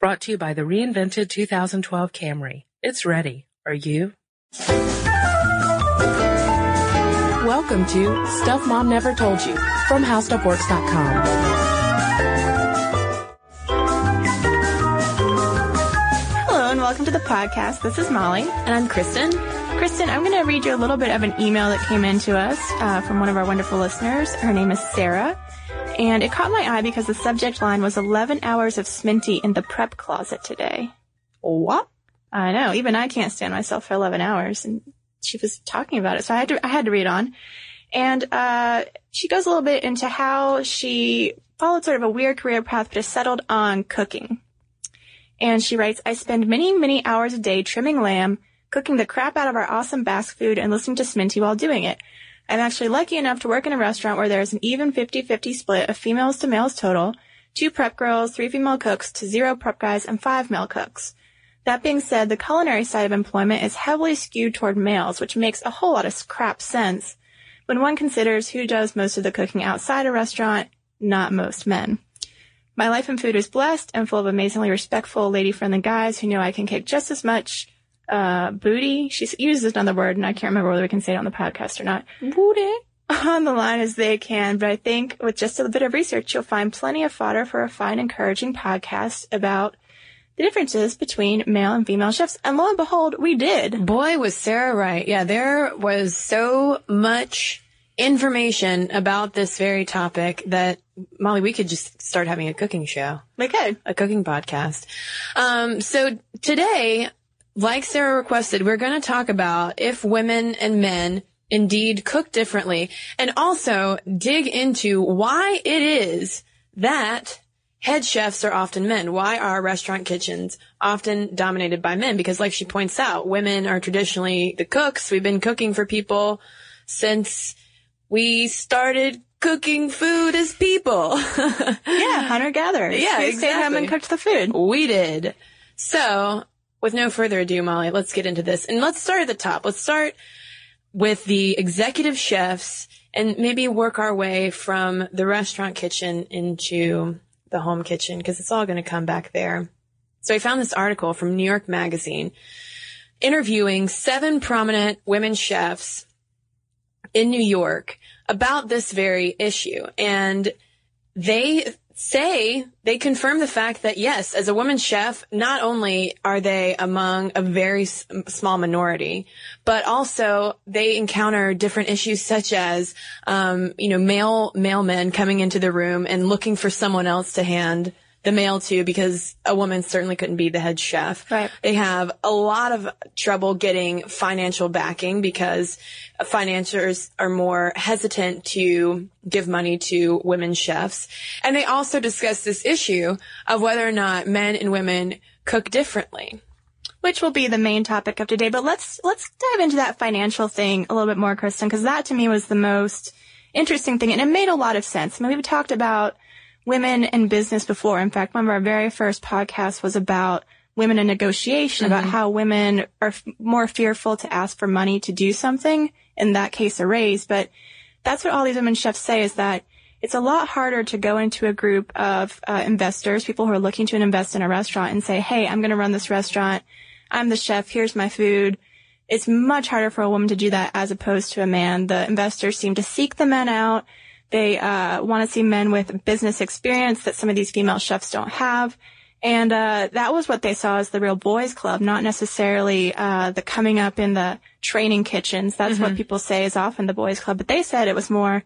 Brought to you by the reinvented 2012 Camry. It's ready. Are you? Welcome to Stuff Mom Never Told You from HowStuffWorks.com. Hello and welcome to the podcast. This is Molly. And I'm Kristen. Kristen, I'm going to read you a little bit of an email that came in to us uh, from one of our wonderful listeners. Her name is Sarah. And it caught my eye because the subject line was 11 hours of Sminty in the prep closet today. What? I know. Even I can't stand myself for 11 hours. And she was talking about it. So I had to, I had to read on. And, uh, she goes a little bit into how she followed sort of a weird career path, but has settled on cooking. And she writes, I spend many, many hours a day trimming lamb, cooking the crap out of our awesome Basque food and listening to Sminty while doing it. I'm actually lucky enough to work in a restaurant where there's an even 50-50 split of females to males total, two prep girls, three female cooks to zero prep guys and five male cooks. That being said, the culinary side of employment is heavily skewed toward males, which makes a whole lot of crap sense when one considers who does most of the cooking outside a restaurant, not most men. My life in food is blessed and full of amazingly respectful, lady-friendly guys who know I can kick just as much uh, booty. She uses another word, and I can't remember whether we can say it on the podcast or not. Booty. On the line as they can, but I think with just a bit of research, you'll find plenty of fodder for a fine, encouraging podcast about the differences between male and female chefs. And lo and behold, we did. Boy, was Sarah right. Yeah, there was so much information about this very topic that Molly, we could just start having a cooking show. We could. A cooking podcast. Um, so today, like Sarah requested, we're going to talk about if women and men indeed cook differently and also dig into why it is that head chefs are often men. Why are restaurant kitchens often dominated by men? Because like she points out, women are traditionally the cooks. We've been cooking for people since we started cooking food as people. yeah, hunter gatherers. Yeah, we exactly. stayed home and cooked the food. We did. So with no further ado, Molly, let's get into this. And let's start at the top. Let's start with the executive chefs and maybe work our way from the restaurant kitchen into the home kitchen because it's all going to come back there. So I found this article from New York Magazine interviewing seven prominent women chefs in New York about this very issue. And they say they confirm the fact that yes, as a woman chef, not only are they among a very s- small minority, but also they encounter different issues such as, um, you know, male male men coming into the room and looking for someone else to hand the male too, because a woman certainly couldn't be the head chef. Right. They have a lot of trouble getting financial backing because financiers are more hesitant to give money to women chefs. And they also discuss this issue of whether or not men and women cook differently. which will be the main topic of today. But let's let's dive into that financial thing a little bit more, Kristen, because that to me was the most interesting thing, and it made a lot of sense. I mean, we've talked about women in business before. In fact, one of our very first podcasts was about women in negotiation, about how women are f- more fearful to ask for money to do something, in that case, a raise. But that's what all these women chefs say is that it's a lot harder to go into a group of uh, investors, people who are looking to invest in a restaurant and say, Hey, I'm going to run this restaurant. I'm the chef. Here's my food. It's much harder for a woman to do that as opposed to a man. The investors seem to seek the men out. They uh, want to see men with business experience that some of these female chefs don't have. And uh, that was what they saw as the real boys club, not necessarily uh, the coming up in the training kitchens. That's what people say is often the boys club. But they said it was more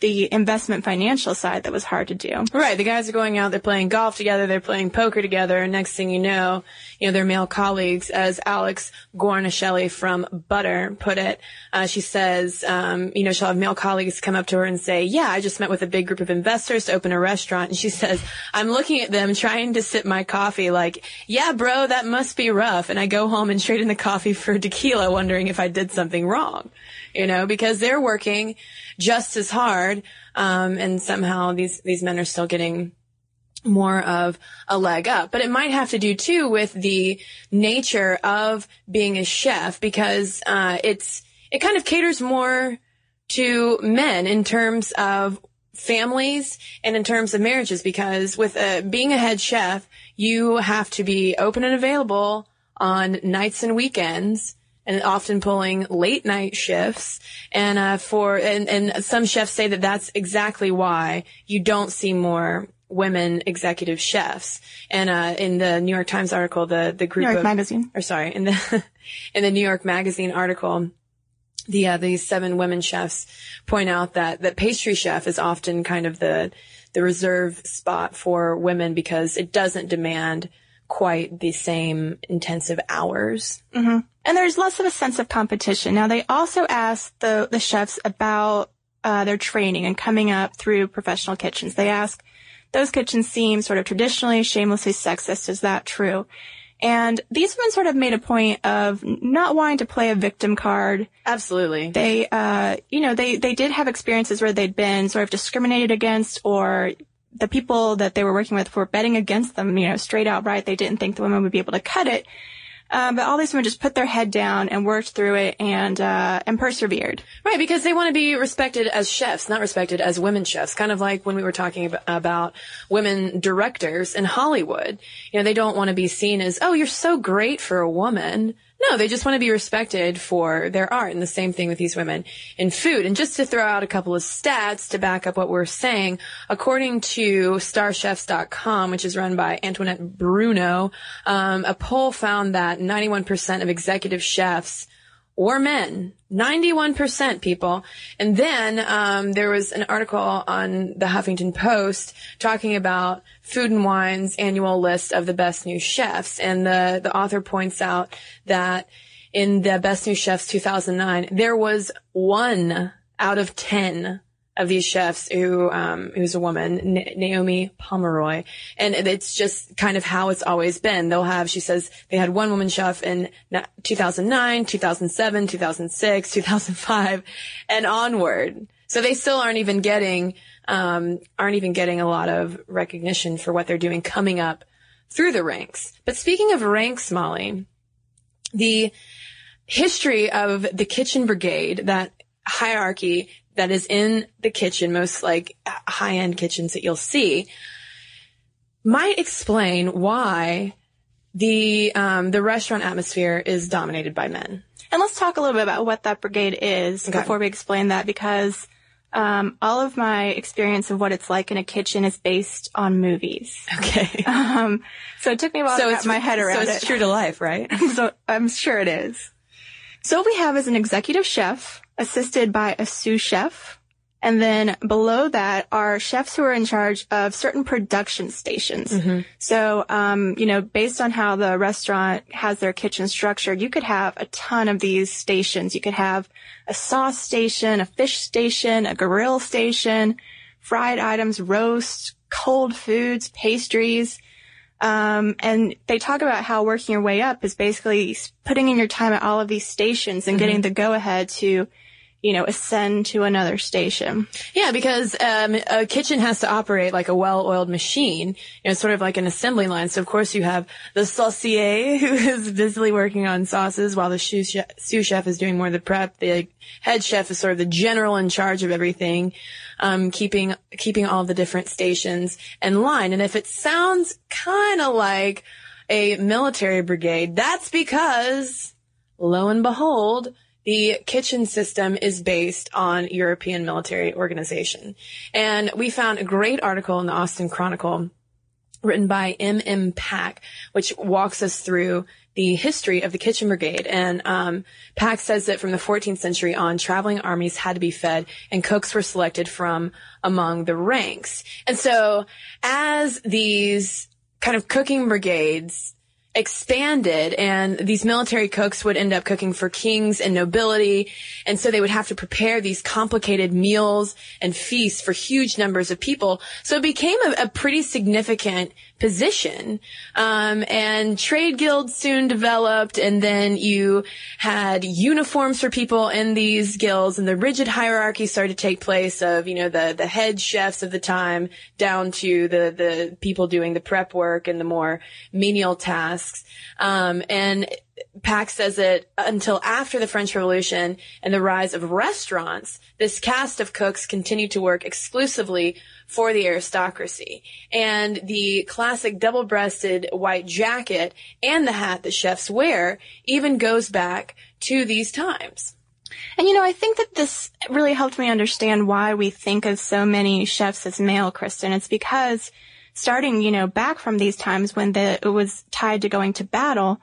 the investment financial side that was hard to do. Right. The guys are going out, they're playing golf together, they're playing poker together, and next thing you know, you know, they're male colleagues. As Alex Guarnaschelli from Butter put it, uh, she says, um, you know, she'll have male colleagues come up to her and say, yeah, I just met with a big group of investors to open a restaurant. And she says, I'm looking at them trying to sip my coffee like, yeah, bro, that must be rough. And I go home and trade in the coffee for tequila wondering if I did something wrong, you know, because they're working just as hard. Um, and somehow these, these men are still getting more of a leg up. But it might have to do too with the nature of being a chef because, uh, it's, it kind of caters more to men in terms of families and in terms of marriages because with uh, being a head chef, you have to be open and available on nights and weekends and often pulling late night shifts. And, uh, for, and, and some chefs say that that's exactly why you don't see more women executive chefs. And, uh, in the New York Times article, the, the group New York of, Magazine. or sorry, in the, in the New York Magazine article, the, uh, these seven women chefs point out that, that pastry chef is often kind of the, the reserve spot for women because it doesn't demand quite the same intensive hours. And there's less of a sense of competition. Now they also asked the, the chefs about uh, their training and coming up through professional kitchens. They ask, those kitchens seem sort of traditionally shamelessly sexist. Is that true? And these women sort of made a point of not wanting to play a victim card. Absolutely. They, uh, you know, they, they did have experiences where they'd been sort of discriminated against or the people that they were working with were betting against them, you know, straight outright. They didn't think the women would be able to cut it. Um, but all these women just put their head down and worked through it and, uh, and persevered. Right, because they want to be respected as chefs, not respected as women chefs. Kind of like when we were talking ab- about women directors in Hollywood. You know, they don't want to be seen as, oh, you're so great for a woman. No, they just want to be respected for their art. And the same thing with these women in food. And just to throw out a couple of stats to back up what we're saying, according to starchefs.com, which is run by Antoinette Bruno, um, a poll found that 91% of executive chefs were men. 91% people. And then, um, there was an article on the Huffington Post talking about Food and Wine's annual list of the best new chefs. And the, the author points out that in the best new chefs 2009, there was one out of 10 of these chefs who um, who's a woman, N- Naomi Pomeroy, and it's just kind of how it's always been. They'll have, she says, they had one woman chef in 2009, 2007, 2006, 2005, and onward. So they still aren't even getting um, aren't even getting a lot of recognition for what they're doing coming up through the ranks. But speaking of ranks, Molly, the history of the kitchen brigade, that hierarchy that is in the kitchen, most like high end kitchens that you'll see, might explain why the um, the restaurant atmosphere is dominated by men. And let's talk a little bit about what that brigade is Okay. before we explain that because um, all of my experience of what it's like in a kitchen is based on movies. Okay. Um, so it took me a while to wrap my head around it. so it's it. true to life, right? so I'm sure it is. So what we have is an executive chef assisted by a sous chef. And then below that are chefs who are in charge of certain production stations. So, um, you know, based on how the restaurant has their kitchen structured, you could have a ton of these stations. You could have a sauce station, a fish station, a grill station, fried items, roast, cold foods, pastries. Um, and they talk about how working your way up is basically putting in your time at all of these stations and getting the go ahead to you know, ascend to another station. Yeah, because um, a kitchen has to operate like a well-oiled machine. You know, sort of like an assembly line. So of course you have the saucier who is busily working on sauces while the sous chef, is doing more of the prep. The head chef is sort of the general in charge of everything, um, keeping keeping all the different stations in line. And if it sounds kind of like a military brigade, that's because, lo and behold, the kitchen system is based on European military organization. And we found a great article in the Austin Chronicle written by M. M. Pack, which walks us through the history of the kitchen brigade. And um, Pack says that from the 14th century on, traveling armies had to be fed, and cooks were selected from among the ranks. And so, as these kind of cooking brigades expanded and these military cooks would end up cooking for kings and nobility. And so they would have to prepare these complicated meals and feasts for huge numbers of people. So it became a, a pretty significant position. Um, and trade guilds soon developed and then you had uniforms for people in these guilds and the rigid hierarchy started to take place of, you know, the, the head chefs of the time down to the, the people doing the prep work and the more menial tasks. Um, and Pack says that until after the French Revolution and the rise of restaurants, this caste of cooks continued to work exclusively for the aristocracy. And the classic double-breasted white jacket and the hat that chefs wear even goes back to these times. And you know, I think that this really helped me understand why we think of so many chefs as male, Kristen. It's because starting, you know, back from these times when the, it was tied to going to battle,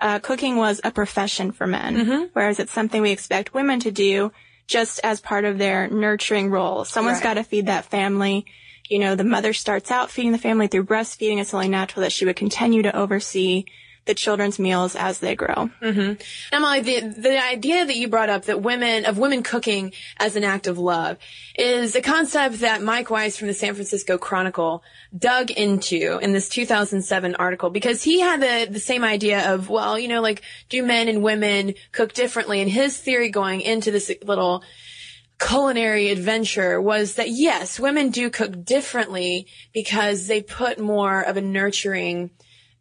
uh, cooking was a profession for men, Mm-hmm. whereas it's something we expect women to do just as part of their nurturing role. Someone's Right. got to feed that family. You know, the mother starts out feeding the family through breastfeeding. It's only natural that she would continue to oversee the children's meals as they grow. Mm-hmm. Emily, the, the idea that you brought up that women, of women cooking as an act of love is a concept that Mike Weiss from the San Francisco Chronicle dug into in this 2007 article because he had the, the same idea of, well, you know, like, do men and women cook differently? And his theory going into this little culinary adventure was that yes, women do cook differently because they put more of a nurturing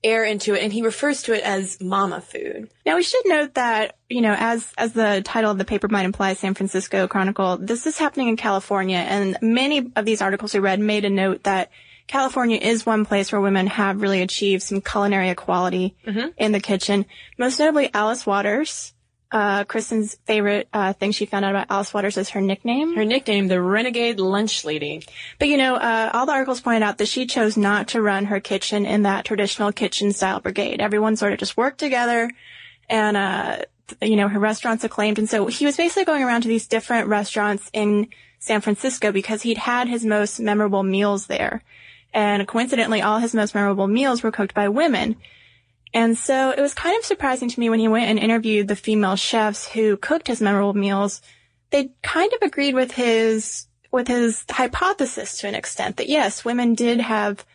air into it. And he refers to it as mama food. Now we should note that, you know, as, as the title of the paper might imply, San Francisco Chronicle, this is happening in California and many of these articles we read made a note that California is one place where women have really achieved some culinary equality mm-hmm. in the kitchen. Most notably Alice Waters. Uh, Kristen's favorite, uh, thing she found out about Alice Waters is her nickname. Her nickname, the Renegade Lunch Lady. But you know, uh, all the articles pointed out that she chose not to run her kitchen in that traditional kitchen style brigade. Everyone sort of just worked together and, uh, you know, her restaurant's acclaimed. And so he was basically going around to these different restaurants in San Francisco because he'd had his most memorable meals there. And coincidentally, all his most memorable meals were cooked by women. And so it was kind of surprising to me when he went and interviewed the female chefs who cooked his memorable meals. They kind of agreed with his with his hypothesis to an extent that yes, women did have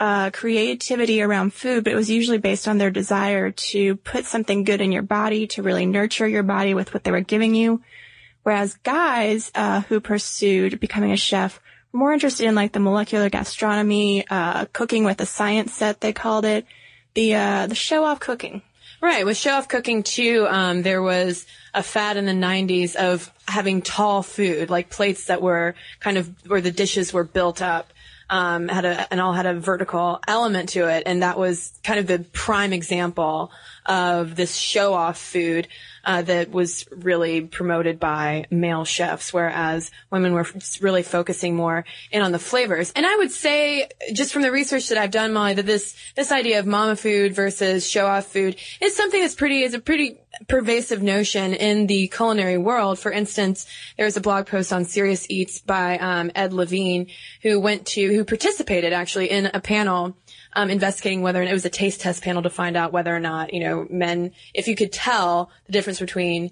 uh, creativity around food, but it was usually based on their desire to put something good in your body, to really nurture your body with what they were giving you. Whereas guys uh, who pursued becoming a chef were more interested in like the molecular gastronomy, uh, cooking with a science set, they called it, the uh, the show off cooking. Right. With show off cooking too, um, there was a fad in the 90s of having tall food, like plates that were kind of where the dishes were built up. Um, had a, and all had a vertical element to it. And that was kind of the prime example of this show off food, uh, that was really promoted by male chefs, whereas women were really focusing more in on the flavors. And I would say, just from the research that I've done, Molly, that this, this idea of mama food versus show off food is something that's pretty, is a pretty pervasive notion in the culinary world. For instance, there was a blog post on Serious Eats by um, Ed Levine, who went to, who participated actually in a panel um, investigating whether it was a taste test panel to find out whether or not you know men, if you could tell the difference between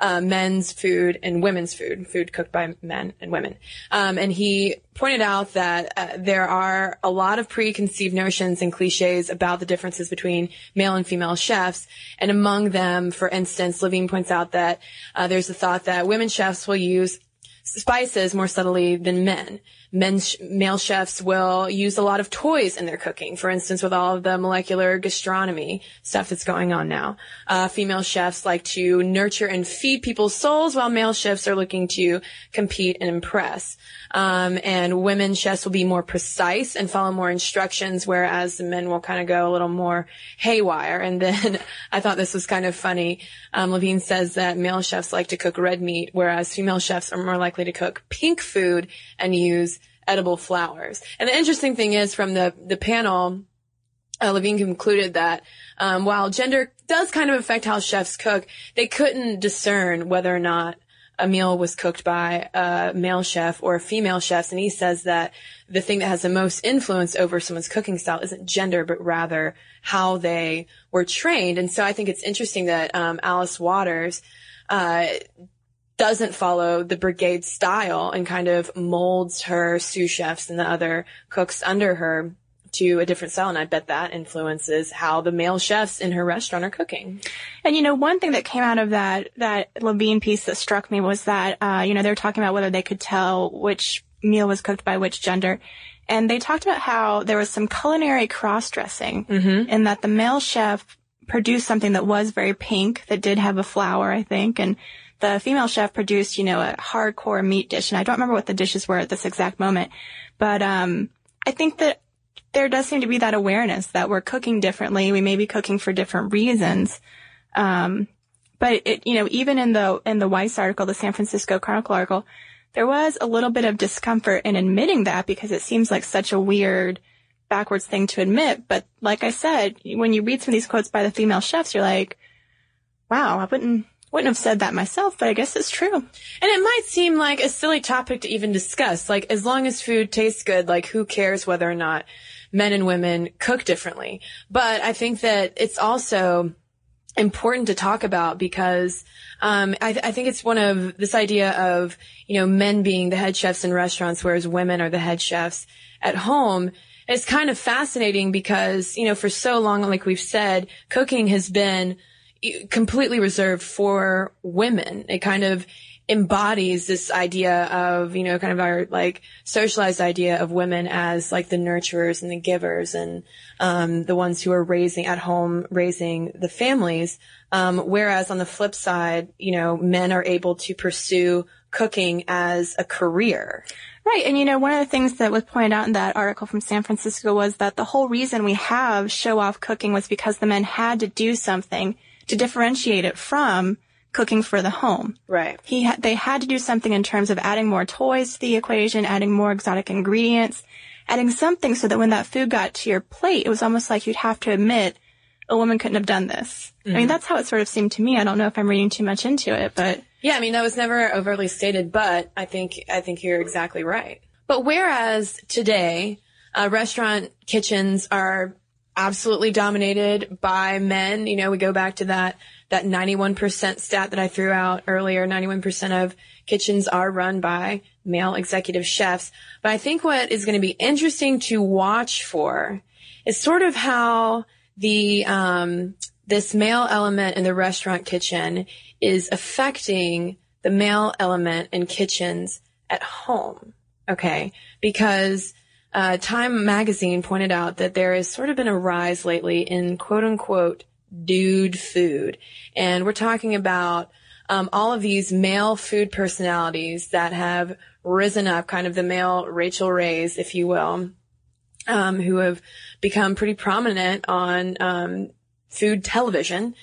uh, men's food and women's food, food cooked by men and women. Um, and he pointed out that uh, there are a lot of preconceived notions and cliches about the differences between male and female chefs. And among them, for instance, Levine points out that uh, there's the thought that women chefs will use spices more subtly than men. Male chefs will use a lot of toys in their cooking. For instance, with all of the molecular gastronomy stuff that's going on now. Uh, female chefs like to nurture and feed people's souls while male chefs are looking to compete and impress. Um, and women chefs will be more precise and follow more instructions, whereas the men will kind of go a little more haywire. And then I thought this was kind of funny. Um, Levine says that male chefs like to cook red meat, whereas female chefs are more likely to cook pink food and use edible flowers. And the interesting thing is from the, the panel, uh, Levine concluded that um, while gender does kind of affect how chefs cook, they couldn't discern whether or not a meal was cooked by a male chef or a female chef. And he says that the thing that has the most influence over someone's cooking style isn't gender, but rather how they were trained. And so I think it's interesting that um, Alice Waters uh, doesn't follow the brigade style and kind of molds her sous chefs and the other cooks under her to a different style. And I bet that influences how the male chefs in her restaurant are cooking. And you know, one thing that came out of that, that Levine piece that struck me was that, uh, you know, they were talking about whether they could tell which meal was cooked by which gender. And they talked about how there was some culinary cross-dressing Mm-hmm. in that the male chef produced something that was very pink, that did have a flower, I think, and the female chef produced, you know, a hardcore meat dish. And I don't remember what the dishes were at this exact moment, but, um, I think that there does seem to be that awareness that we're cooking differently. We may be cooking for different reasons. Um, but it, you know, even in the, in the Weiss article, the San Francisco Chronicle article, there was a little bit of discomfort in admitting that because it seems like such a weird, backwards thing to admit. But like I said, when you read some of these quotes by the female chefs, you're like, wow, I wouldn't, wouldn't have said that myself, but I guess it's true. And it might seem like a silly topic to even discuss. Like, as long as food tastes good, like, who cares whether or not men and women cook differently? But I think that it's also important to talk about because um, I, I think it's one of this idea of you know men being the head chefs in restaurants, whereas women are the head chefs at home. It's kind of fascinating because you know for so long, like we've said, cooking has been completely reserved for women. It kind of embodies this idea of, you know, kind of our like socialized idea of women as like the nurturers and the givers and, um, the ones who are raising at home, raising the families. Um, whereas on the flip side, you know, men are able to pursue cooking as a career. Right. And you know, one of the things that was pointed out in that article from San Francisco was that the whole reason we have show off cooking was because the men had to do something to differentiate it from cooking for the home. Right. He ha- they had to do something in terms of adding more toys to the equation, adding more exotic ingredients, adding something so that when that food got to your plate, it was almost like you'd have to admit a woman couldn't have done this. I mean, that's how it sort of seemed to me. I don't know if I'm reading too much into it, but Yeah, I mean that was never overtly stated, but I think I think you're exactly right. But whereas today, uh, restaurant kitchens are absolutely dominated by men. You know, we go back to that that 91% stat that I threw out earlier. 91% of kitchens are run by male executive chefs. But I think what is going to be interesting to watch for is sort of how the um, this male element in the restaurant kitchen is affecting the male element in kitchens at home. Okay, because uh, Time magazine pointed out that there has sort of been a rise lately in quote unquote dude food. And we're talking about um, all of these male food personalities that have risen up, kind of the male Rachael Rays, if you will, um, who have become pretty prominent on um, food television.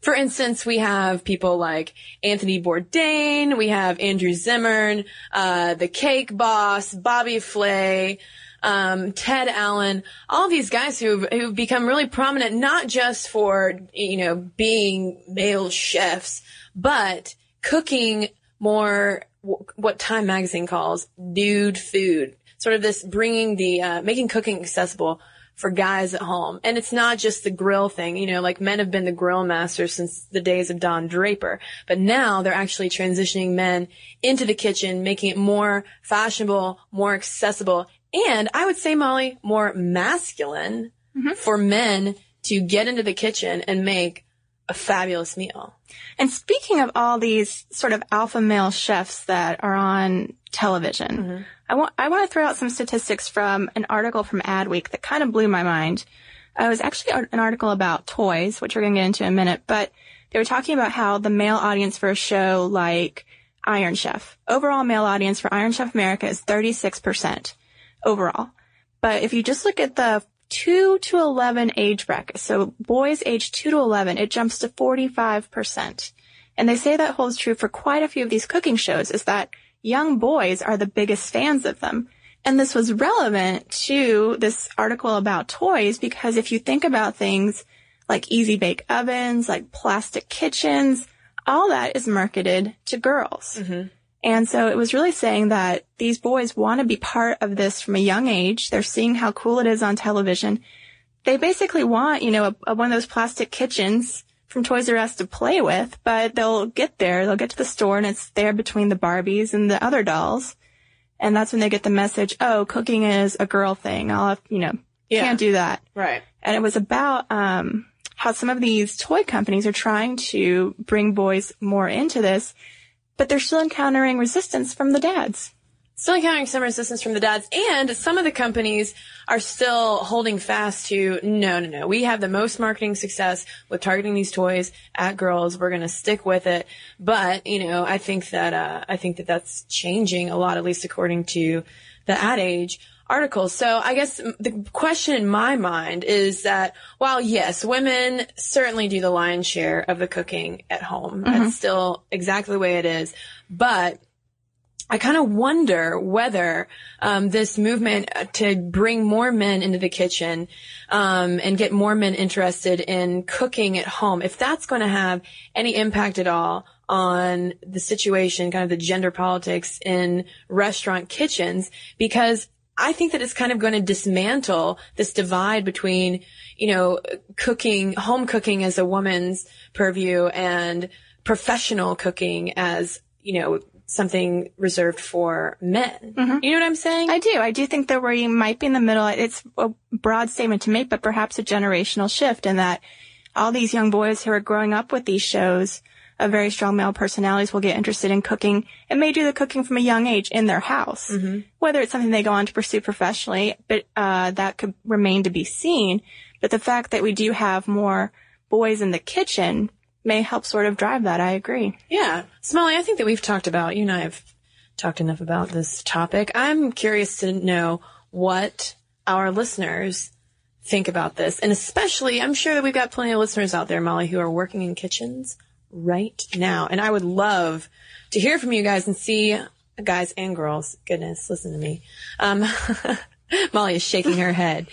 For instance, we have people like Anthony Bourdain, we have Andrew Zimmern, uh, the Cake Boss, Bobby Flay, um, Ted Allen, all these guys who've, who've become really prominent, not just for, you know, being male chefs, but cooking more w- what Time Magazine calls dude food. Sort of this bringing the, uh, making cooking accessible for guys at home. And it's not just the grill thing, you know, like men have been the grill masters since the days of Don Draper, but now they're actually transitioning men into the kitchen, making it more fashionable, more accessible, and I would say, Molly, more masculine for men to get into the kitchen and make a fabulous meal. And speaking of all these sort of alpha male chefs that are on television, I want I want to throw out some statistics from an article from Adweek that kind of blew my mind. Uh, it was actually an article about toys, which we're going to get into in a minute, but they were talking about how the male audience for a show like Iron Chef, overall male audience for Iron Chef America is 36% overall. But if you just look at the 2 to 11 age bracket, so boys age 2 to 11, it jumps to 45%. And they say that holds true for quite a few of these cooking shows is that young boys are the biggest fans of them. And this was relevant to this article about toys because if you think about things like easy bake ovens, like plastic kitchens, all that is marketed to girls. Mm-hmm. And so it was really saying that these boys want to be part of this from a young age. They're seeing how cool it is on television. They basically want, you know, a, a- one of those plastic kitchens from Toys R Us to play with, but they'll get there, they'll get to the store and it's there between the Barbies and the other dolls. And that's when they get the message, oh, cooking is a girl thing. I'll have, you know, Yeah. can't do that. Right. And it was about um, how some of these toy companies are trying to bring boys more into this, but they're still encountering resistance from the dads. Still encountering some resistance from the dads, and some of the companies are still holding fast to no, no, no. We have the most marketing success with targeting these toys at girls. We're going to stick with it. But you know, I think that uh, I think that that's changing a lot, at least according to the Ad Age articles. So I guess the question in my mind is that while yes, women certainly do the lion's share of the cooking at home, that's still exactly the way it is, but I kind of wonder whether um, this movement uh, to bring more men into the kitchen um, and get more men interested in cooking at home, if that's going to have any impact at all on the situation, kind of the gender politics in restaurant kitchens, because I think that it's kind of going to dismantle this divide between, you know, cooking, home cooking as a woman's purview and professional cooking as, you know, something reserved for men. Mm-hmm. You know what I'm saying? I do. I do think that we might be in the middle. It's a broad statement to make, but perhaps a generational shift in that all these young boys who are growing up with these shows of very strong male personalities will get interested in cooking and may do the cooking from a young age in their house. Whether it's something they go on to pursue professionally, but uh, that could remain to be seen. But the fact that we do have more boys in the kitchen may help sort of drive that. I agree. Yeah. Smiley, I think that we've talked about, you and I have talked enough about this topic. I'm curious to know what our listeners think about this. And especially, I'm sure that we've got plenty of listeners out there, Molly, who are working in kitchens right now. And I would love to hear from you guys and see guys and girls. Goodness, listen to me. Um, Molly is shaking her head.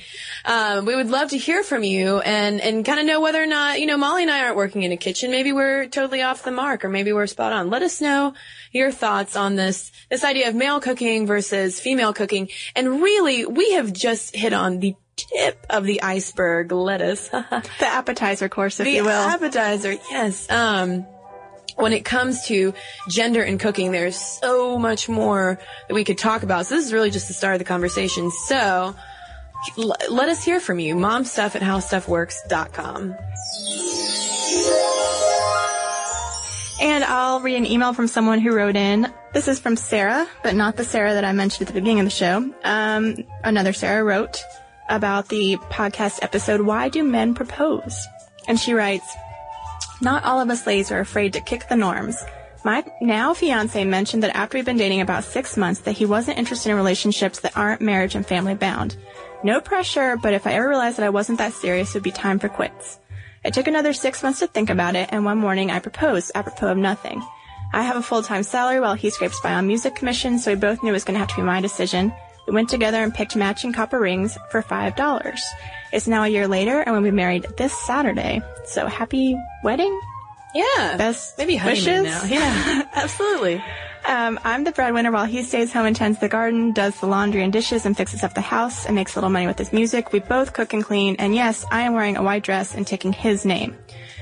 Um, we would love to hear from you and, and kind of know whether or not, you know, Molly and I aren't working in a kitchen. Maybe we're totally off the mark or maybe we're spot on. Let us know your thoughts on this, this idea of male cooking versus female cooking. And really, we have just hit on the tip of the iceberg. Let us. The appetizer course, if the you will. appetizer, yes. Um, when it comes to gender and cooking, there's so much more that we could talk about. So this is really just the start of the conversation. So l- let us hear from you. Momstuff at howstuffworks.com. And I'll read an email from someone who wrote in. This is from Sarah, but not the Sarah that I mentioned at the beginning of the show. Um, another Sarah wrote about the podcast episode, Why Do Men Propose? And she writes, Not all of us ladies are afraid to kick the norms. My now fiance mentioned that after we've been dating about six months that he wasn't interested in relationships that aren't marriage and family bound. No pressure, but if I ever realized that I wasn't that serious, it would be time for quits. I took another six months to think about it, and one morning I proposed, apropos of nothing. I have a full-time salary while he scrapes by on music commissions, so we both knew it was going to have to be my decision. We went together and picked matching copper rings for $5. It's now a year later, and we'll be married this Saturday. So happy wedding? Yeah. Best Maybe honeymoon wishes? now. Yeah, absolutely. Um, I'm the breadwinner while he stays home and tends the garden, does the laundry and dishes, and fixes up the house and makes a little money with his music. We both cook and clean, and yes, I am wearing a white dress and taking his name.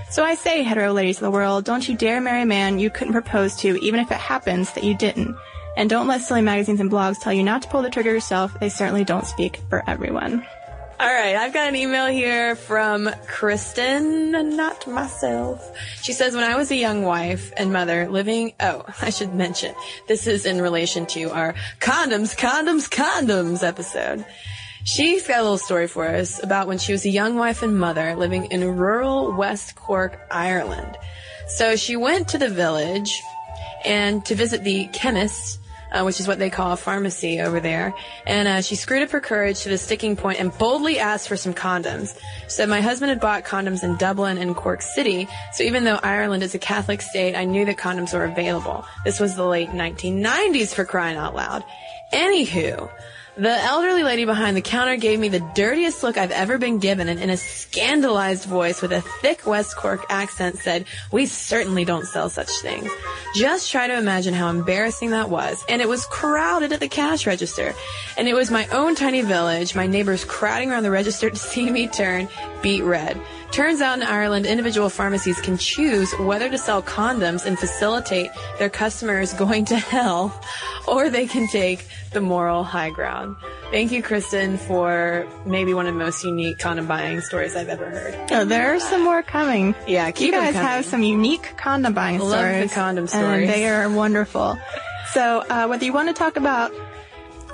So I say, hetero ladies of the world, don't you dare marry a man you couldn't propose to, even if it happens that you didn't. And don't let silly magazines and blogs tell you not to pull the trigger yourself. They certainly don't speak for everyone. All right, I've got an email here from Kristen, not myself. She says, when I was a young wife and mother living, oh, I should mention, this is in relation to our condoms, condoms, condoms episode. She's got a little story for us about when she was a young wife and mother living in rural West Cork, Ireland. So she went to the village and to visit the chemist uh, which is what they call a pharmacy over there. And uh, she screwed up her courage to the sticking point and boldly asked for some condoms. She said, My husband had bought condoms in Dublin and Cork City, so even though Ireland is a Catholic state, I knew that condoms were available. This was the late 1990s for crying out loud. Anywho, the elderly lady behind the counter gave me the dirtiest look I've ever been given and in a scandalized voice with a thick West Cork accent said, we certainly don't sell such things. Just try to imagine how embarrassing that was. And it was crowded at the cash register. And it was my own tiny village, my neighbors crowding around the register to see me turn beet red. Turns out in Ireland, individual pharmacies can choose whether to sell condoms and facilitate their customers going to hell, or they can take the moral high ground. Thank you, Kristen, for maybe one of the most unique condom buying stories I've ever heard. Oh, there are some more coming. Yeah, keep you guys coming. have some unique condom buying Love the condom stories. And they are wonderful. So, uh, whether you want to talk about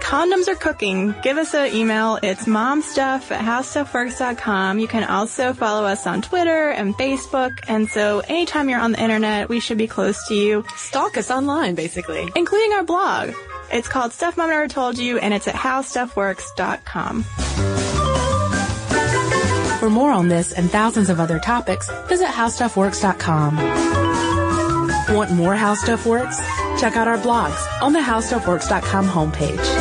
condoms are cooking, give us an email. It's momstuff at howstuffworks.com. You can also follow us on Twitter and Facebook. And so anytime you're on the internet, we should be close to you, Stalk us online, basically. including our blog. It's called Stuff Mom Never Told You, and it's at howstuffworks.com. For more on this and thousands of other topics, visit howstuffworks.com. Want more How Stuff Works? Check out our blogs on the howstuffworks.com homepage.